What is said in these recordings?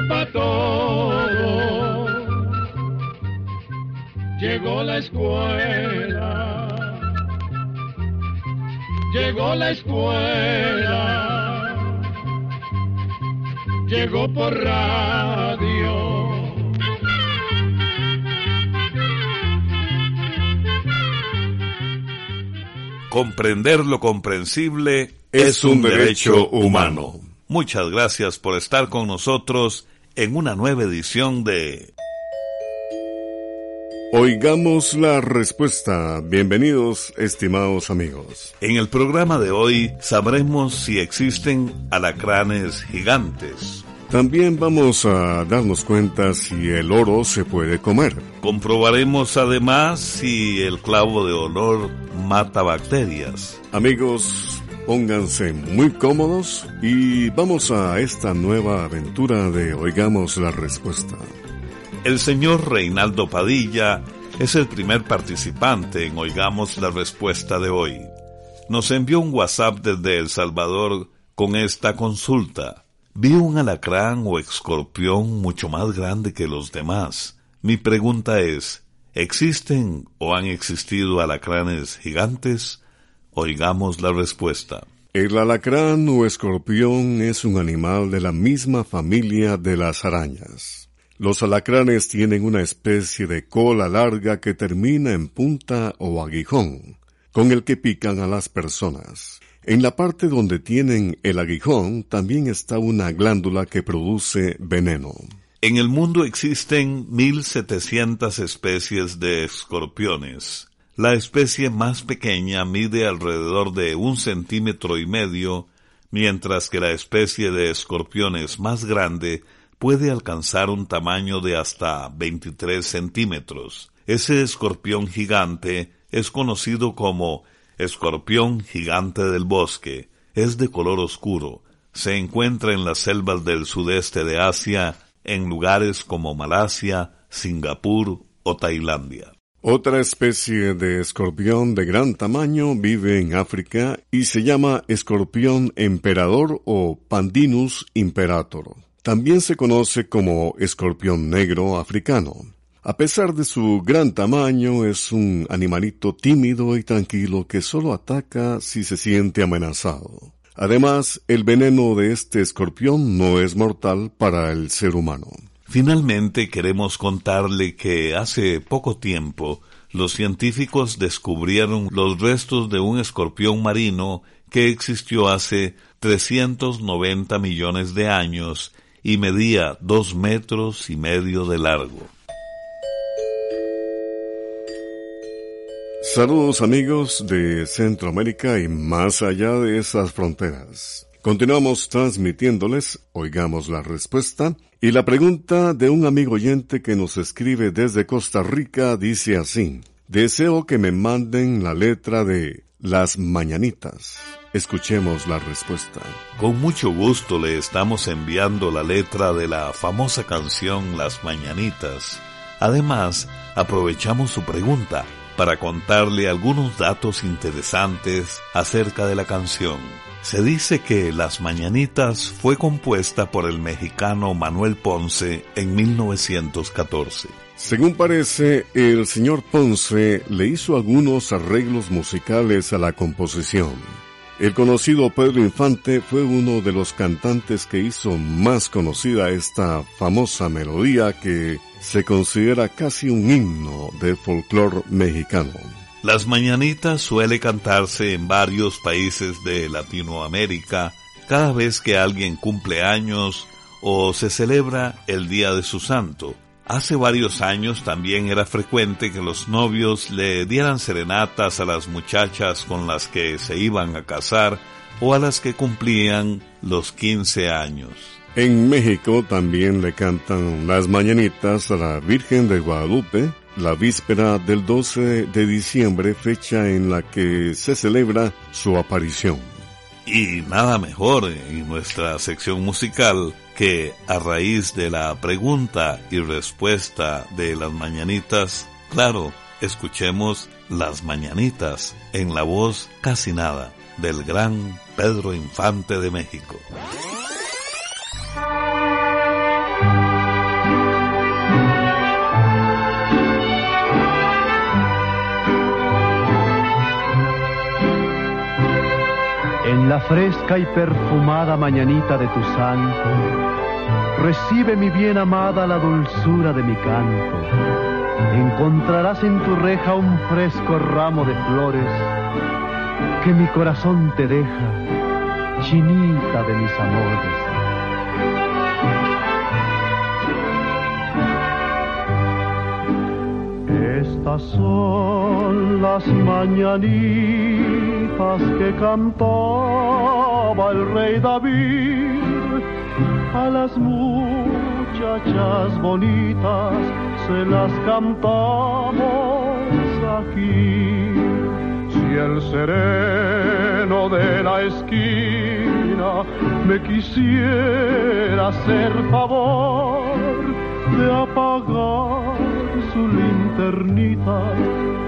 Llegó para todo, llegó la escuela, llegó la escuela, llegó por radio. Comprender lo comprensible es un derecho humano. Muchas gracias por estar con nosotros en una nueva edición de Oigamos la respuesta. Bienvenidos, estimados amigos. En el programa de hoy sabremos si existen alacranes gigantes. También vamos a darnos cuenta si el oro se puede comer. Comprobaremos además si el clavo de olor mata bacterias. Amigos, pónganse muy cómodos y vamos a esta nueva aventura de Oigamos la Respuesta. El señor Reinaldo Padilla es el primer participante en Oigamos la Respuesta de hoy. Nos envió un WhatsApp desde El Salvador con esta consulta. Vi un alacrán o escorpión mucho más grande que los demás. Mi pregunta es, ¿existen o han existido alacranes gigantes? Oigamos la respuesta. El alacrán o escorpión es un animal de la misma familia de las arañas. Los alacranes tienen una especie de cola larga que termina en punta o aguijón, con el que pican a las personas. En la parte donde tienen el aguijón también está una glándula que produce veneno. En el mundo existen 1700 especies de escorpiones. La especie más pequeña mide alrededor de un centímetro y medio, mientras que la especie de escorpiones más grande puede alcanzar un tamaño de hasta 23 centímetros. Ese escorpión gigante es conocido como escorpión gigante del bosque. Es de color oscuro. Se encuentra en las selvas del sudeste de Asia, en lugares como Malasia, Singapur o Tailandia. Otra especie de escorpión de gran tamaño vive en África y se llama escorpión emperador o Pandinus imperator. También se conoce como escorpión negro africano. A pesar de su gran tamaño, es un animalito tímido y tranquilo que solo ataca si se siente amenazado. Además, el veneno de este escorpión no es mortal para el ser humano. Finalmente queremos contarle que hace poco tiempo los científicos descubrieron los restos de un escorpión marino que existió hace 390 millones de años y medía dos metros y medio de largo. Saludos amigos de Centroamérica y más allá de esas fronteras. Continuamos transmitiéndoles, oigamos la respuesta, y la pregunta de un amigo oyente que nos escribe desde Costa Rica dice así, deseo que me manden la letra de Las Mañanitas. Escuchemos la respuesta. Con mucho gusto le estamos enviando la letra de la famosa canción Las Mañanitas. Además, aprovechamos su pregunta para contarle algunos datos interesantes acerca de la canción. Se dice que Las Mañanitas fue compuesta por el mexicano Manuel Ponce en 1914. Según parece, el señor Ponce le hizo algunos arreglos musicales a la composición. El conocido Pedro Infante fue uno de los cantantes que hizo más conocida esta famosa melodía que se considera casi un himno de folclore mexicano. Las mañanitas suele cantarse en varios países de Latinoamérica cada vez que alguien cumple años o se celebra el día de su santo. Hace varios años también era frecuente que los novios le dieran serenatas a las muchachas con las que se iban a casar o a las que cumplían los 15 años. En México también le cantan las mañanitas a la Virgen de Guadalupe, la víspera del 12 de diciembre, fecha en la que se celebra su aparición. Y nada mejor en nuestra sección musical que a raíz de la pregunta y respuesta de las mañanitas, claro, escuchemos las mañanitas en la voz casi nada del gran Pedro Infante de México. La fresca y perfumada mañanita de tu santo, recibe mi bien amada la dulzura de mi canto. Encontrarás en tu reja un fresco ramo de flores que mi corazón te deja, chinita de mis amores. Estas son las mañanitas que cantaba el rey David a las muchachas bonitas se las cantamos aquí. Si el sereno de la esquina me quisiera hacer favor de apagar su linternita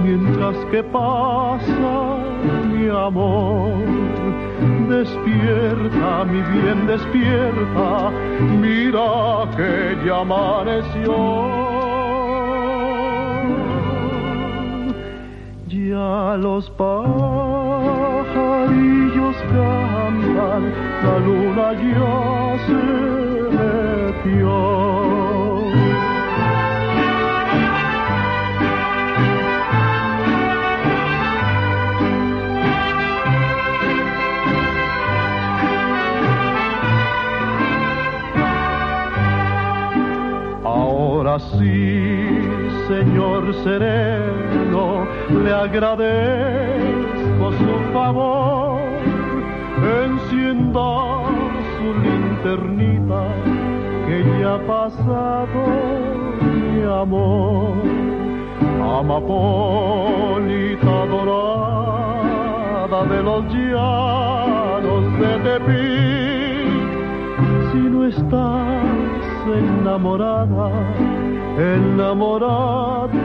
mientras que pasa mi amor. Despierta, mi bien, despierta, mira que ya amaneció. Ya los pajarillos cantan, la luna ya se metió. Señor sereno, le agradezco su favor. Encienda su linternita, que ya ha pasado mi amor. Amapolita dorada de los llanos de Tepic, si no estás enamorada, enamorate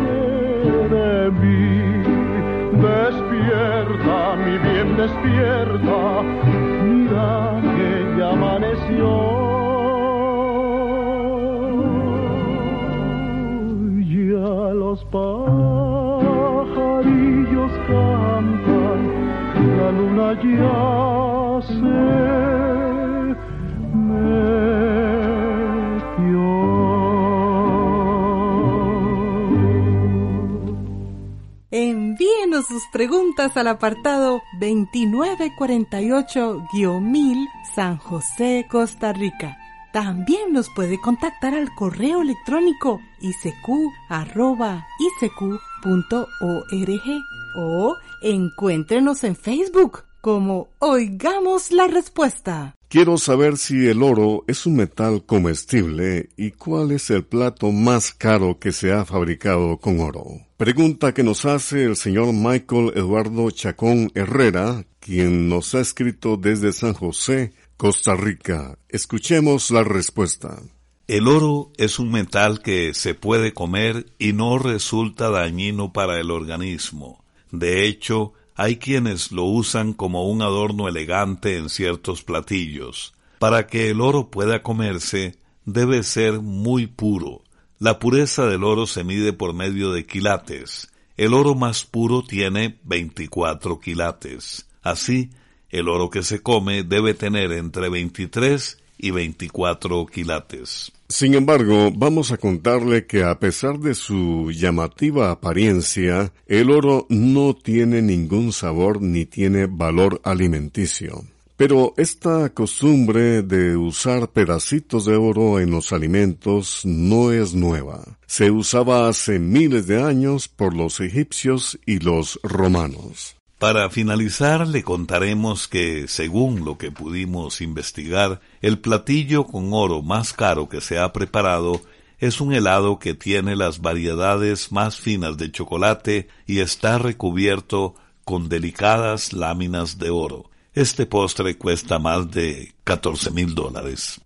de mí. Despierta, mi bien, despierta, mira que ya amaneció. Ya los pajarillos cantan, la luna ya sus preguntas al apartado 2948-1000 San José, Costa Rica. También nos puede contactar al correo electrónico isq.org o encuéntrenos en Facebook como Oigamos la Respuesta. Quiero saber si el oro es un metal comestible y cuál es el plato más caro que se ha fabricado con oro. Pregunta que nos hace el señor Michael Eduardo Chacón Herrera, quien nos ha escrito desde San José, Costa Rica. Escuchemos la respuesta. El oro es un metal que se puede comer y no resulta dañino para el organismo. De hecho, hay quienes lo usan como un adorno elegante en ciertos platillos. Para que el oro pueda comerse, debe ser muy puro. La pureza del oro se mide por medio de quilates. El oro más puro tiene 24 quilates. Así, el oro que se come debe tener entre 23 y 24 quilates. Sin embargo, vamos a contarle que a pesar de su llamativa apariencia, el oro no tiene ningún sabor ni tiene valor alimenticio. Pero esta costumbre de usar pedacitos de oro en los alimentos no es nueva. Se usaba hace miles de años por los egipcios y los romanos. Para finalizar, le contaremos que, según lo que pudimos investigar, el platillo con oro más caro que se ha preparado es un helado que tiene las variedades más finas de chocolate y está recubierto con delicadas láminas de oro. Este postre cuesta más de 14 mil dólares.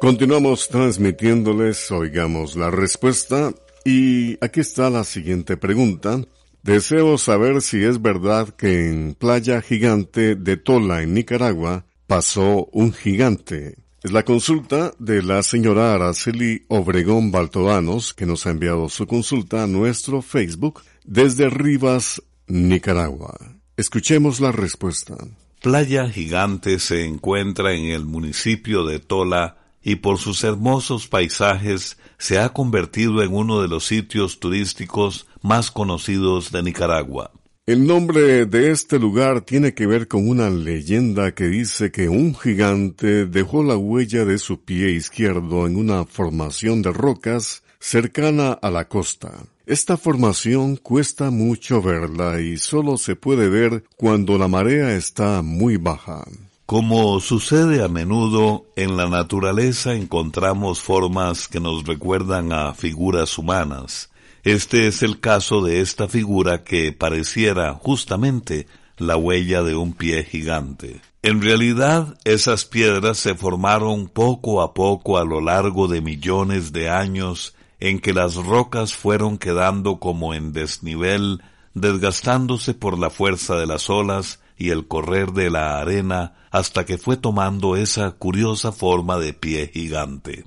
Continuamos transmitiéndoles, oigamos la respuesta, y aquí está la siguiente pregunta. Deseo saber si es verdad que en Playa Gigante de Tola, en Nicaragua, pasó un gigante. Es la consulta de la señora Araceli Obregón Baltodanos, que nos ha enviado su consulta a nuestro Facebook desde Rivas, Nicaragua. Escuchemos la respuesta. Playa Gigante se encuentra en el municipio de Tola y por sus hermosos paisajes se ha convertido en uno de los sitios turísticos más conocidos de Nicaragua. El nombre de este lugar tiene que ver con una leyenda que dice que un gigante dejó la huella de su pie izquierdo en una formación de rocas cercana a la costa. Esta formación cuesta mucho verla y solo se puede ver cuando la marea está muy baja. Como sucede a menudo, en la naturaleza encontramos formas que nos recuerdan a figuras humanas. Este es el caso de esta figura que pareciera justamente la huella de un pie gigante. En realidad, esas piedras se formaron poco a poco a lo largo de millones de años en que las rocas fueron quedando como en desnivel, desgastándose por la fuerza de las olas y el correr de la arena hasta que fue tomando esa curiosa forma de pie gigante.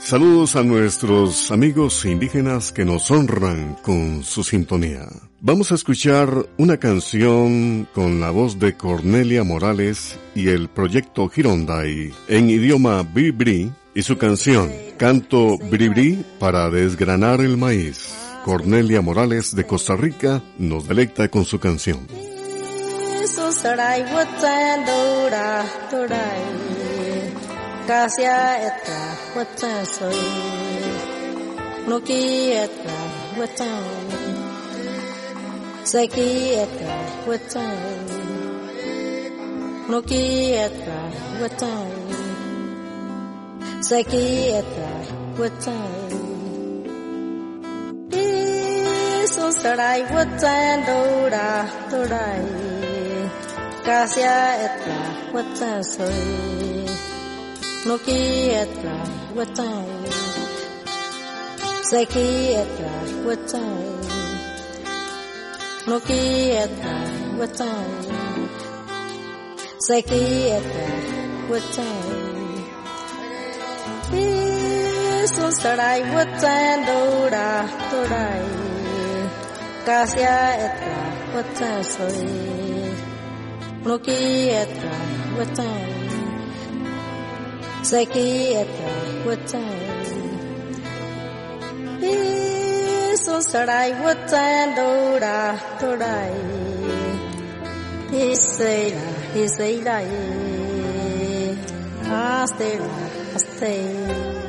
Saludos a nuestros amigos indígenas que nos honran con su sintonía. Vamos a escuchar una canción con la voz de Cornelia Morales y el proyecto Gironday en idioma Bribri y su canción Canto Bribri para desgranar el maíz. Cornelia Morales de Costa Rica nos delecta con su canción. Todai watan doda todai Kasia etla watan soy Noki etla watan Seki etla watan Noki etla watan Seki etla watan Isun đâu watan doda todai Kasia etra wata soy Nuki etra wata Seki etra wata Isun sarai wata dora torai. Iseira iseira Asteira asteira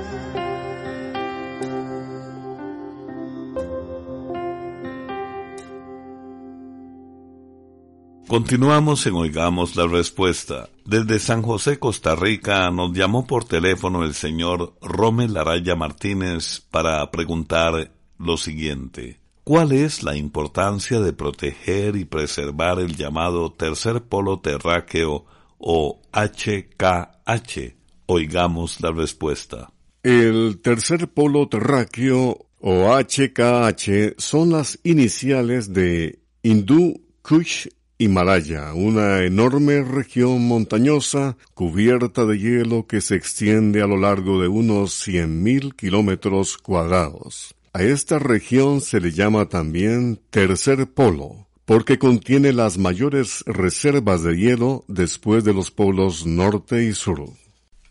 Continuamos en Oigamos la Respuesta. Desde San José, Costa Rica, nos llamó por teléfono el señor Romel Araya Martínez para preguntar lo siguiente. ¿Cuál es la importancia de proteger y preservar el llamado tercer polo terráqueo o HKH? Oigamos la respuesta. El tercer polo terráqueo o HKH son las iniciales de Hindú Kush Himalaya, una enorme región montañosa cubierta de hielo que se extiende a lo largo de unos 100.000 kilómetros cuadrados. A esta región se le llama también tercer polo, porque contiene las mayores reservas de hielo después de los polos norte y sur.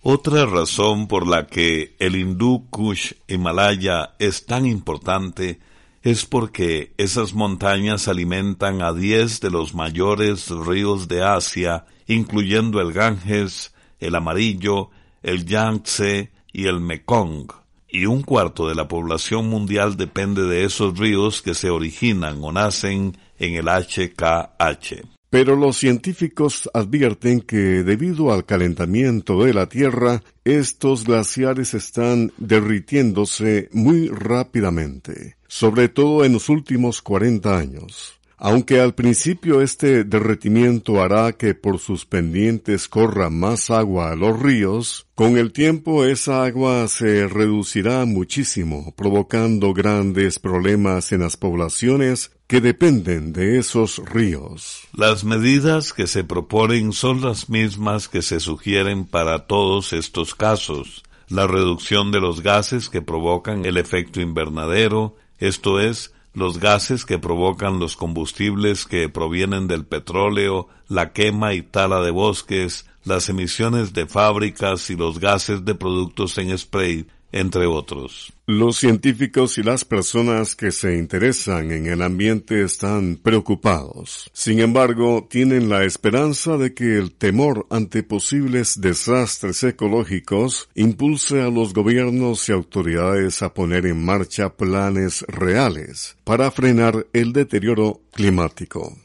Otra razón por la que el hindú Kush Himalaya es tan importante es porque esas montañas alimentan a diez de los mayores ríos de Asia, incluyendo el Ganges, el Amarillo, el Yangtze y el Mekong. Y un cuarto de la población mundial depende de esos ríos que se originan o nacen en el HKH. Pero los científicos advierten que debido al calentamiento de la Tierra, estos glaciares están derritiéndose muy rápidamente, sobre todo en los últimos 40 años. Aunque al principio este derretimiento hará que por sus pendientes corra más agua a los ríos, con el tiempo esa agua se reducirá muchísimo, provocando grandes problemas en las poblaciones que dependen de esos ríos. Las medidas que se proponen son las mismas que se sugieren para todos estos casos. La reducción de los gases que provocan el efecto invernadero, esto es, los gases que provocan los combustibles que provienen del petróleo, la quema y tala de bosques, las emisiones de fábricas y los gases de productos en spray, entre otros. Los científicos y las personas que se interesan en el ambiente están preocupados. Sin embargo, tienen la esperanza de que el temor ante posibles desastres ecológicos impulse a los gobiernos y autoridades a poner en marcha planes reales para frenar el deterioro climático.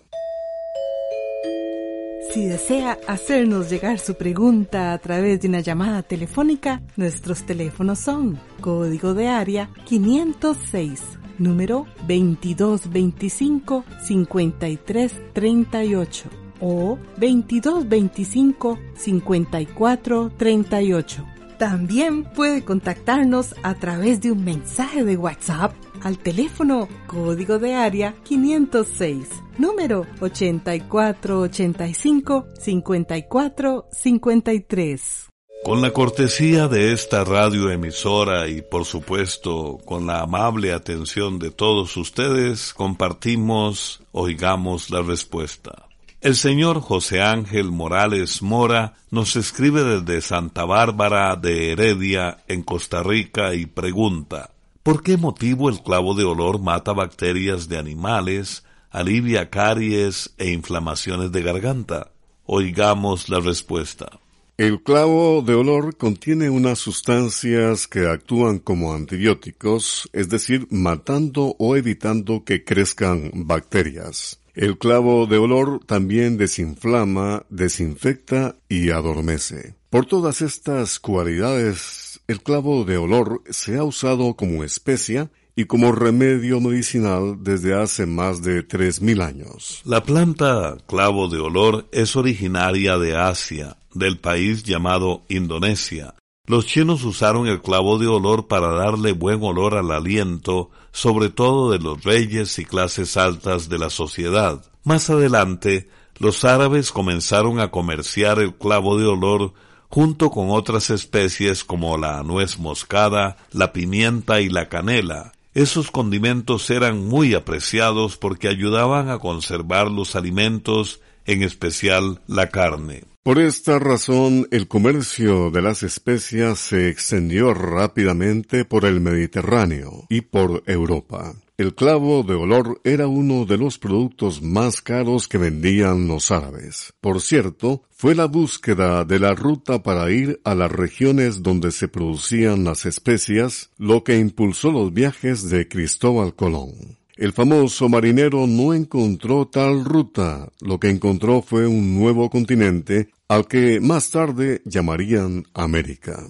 Si desea hacernos llegar su pregunta a través de una llamada telefónica, nuestros teléfonos son código de área 506, número 2225-5338 o 2225-5438. También puede contactarnos a través de un mensaje de WhatsApp al teléfono código de área 506, número 8485-5453. Con la cortesía de esta radioemisora y por supuesto con la amable atención de todos ustedes, compartimos Oigamos la Respuesta. El señor José Ángel Morales Mora nos escribe desde Santa Bárbara de Heredia, en Costa Rica, y pregunta, ¿por qué motivo el clavo de olor mata bacterias de animales, alivia caries e inflamaciones de garganta? Oigamos la respuesta. El clavo de olor contiene unas sustancias que actúan como antibióticos, es decir, matando o evitando que crezcan bacterias. El clavo de olor también desinflama, desinfecta y adormece. Por todas estas cualidades, el clavo de olor se ha usado como especia y como remedio medicinal desde hace más de 3.000 años. La planta clavo de olor es originaria de Asia, del país llamado Indonesia. Los chinos usaron el clavo de olor para darle buen olor al aliento, sobre todo de los reyes y clases altas de la sociedad. Más adelante, los árabes comenzaron a comerciar el clavo de olor junto con otras especies como la nuez moscada, la pimienta y la canela. Esos condimentos eran muy apreciados porque ayudaban a conservar los alimentos, en especial la carne. Por esta razón, el comercio de las especias se extendió rápidamente por el Mediterráneo y por Europa. El clavo de olor era uno de los productos más caros que vendían los árabes. Por cierto, fue la búsqueda de la ruta para ir a las regiones donde se producían las especias lo que impulsó los viajes de Cristóbal Colón. El famoso marinero no encontró tal ruta, lo que encontró fue un nuevo continente al que más tarde llamarían América.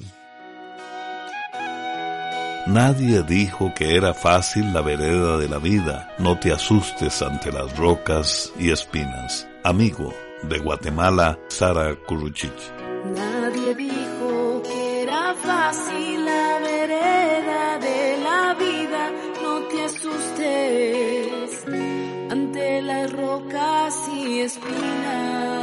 Nadie dijo que era fácil la vereda de la vida. No te asustes ante las rocas y espinas. Amigo de Guatemala, Sara Kuruchich. Nadie dijo que era fácil la vereda de la vida te asustes ante las rocas y espinas.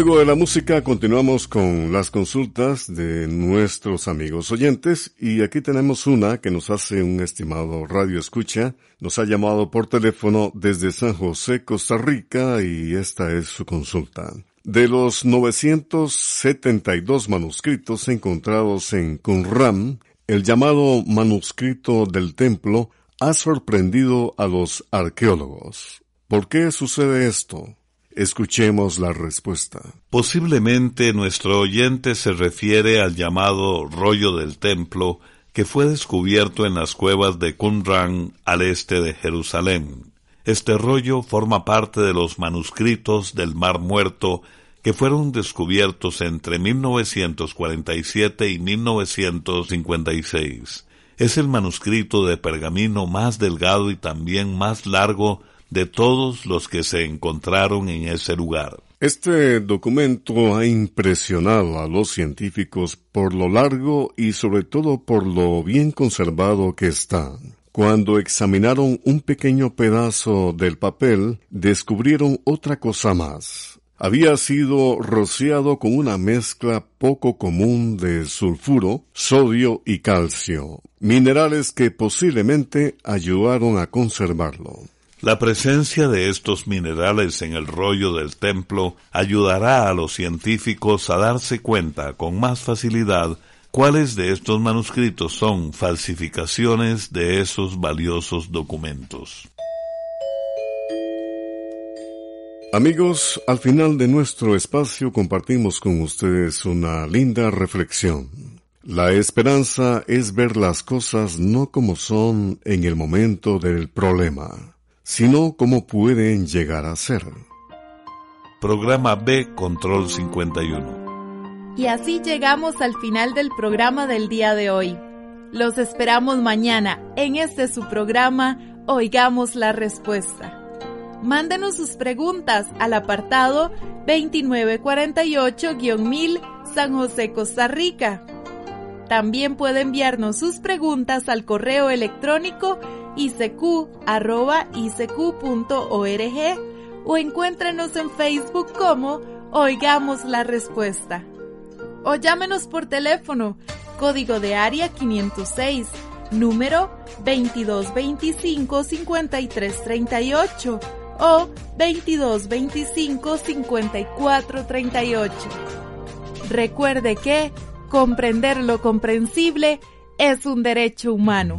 Luego de la música continuamos con las consultas de nuestros amigos oyentes y aquí tenemos una que nos hace un estimado radio escucha. Nos ha llamado por teléfono desde San José, Costa Rica y esta es su consulta. De los 972 manuscritos encontrados en Qumran, el llamado manuscrito del templo ha sorprendido a los arqueólogos. ¿Por qué sucede esto? Escuchemos la respuesta. Posiblemente nuestro oyente se refiere al llamado rollo del templo que fue descubierto en las cuevas de Qumran al este de Jerusalén. Este rollo forma parte de los manuscritos del Mar Muerto que fueron descubiertos entre 1947 y 1956. Es el manuscrito de pergamino más delgado y también más largo de todos los que se encontraron en ese lugar. Este documento ha impresionado a los científicos por lo largo y sobre todo por lo bien conservado que está. Cuando examinaron un pequeño pedazo del papel, descubrieron otra cosa más. Había sido rociado con una mezcla poco común de sulfuro, sodio y calcio, minerales que posiblemente ayudaron a conservarlo. La presencia de estos minerales en el rollo del templo ayudará a los científicos a darse cuenta con más facilidad cuáles de estos manuscritos son falsificaciones de esos valiosos documentos. Amigos, al final de nuestro espacio compartimos con ustedes una linda reflexión. La esperanza es ver las cosas no como son en el momento del problema sino cómo pueden llegar a ser. Programa B Control 51. Y así llegamos al final del programa del día de hoy. Los esperamos mañana en este su programa Oigamos la Respuesta. Mándenos sus preguntas al apartado 2948-1000 San José, Costa Rica. También puede enviarnos sus preguntas al correo electrónico isq.org o encuéntrenos en Facebook como Oigamos la Respuesta. O llámenos por teléfono, código de área 506, número 2225-5338 o 22 25 54 38. Recuerde que comprender lo comprensible es un derecho humano.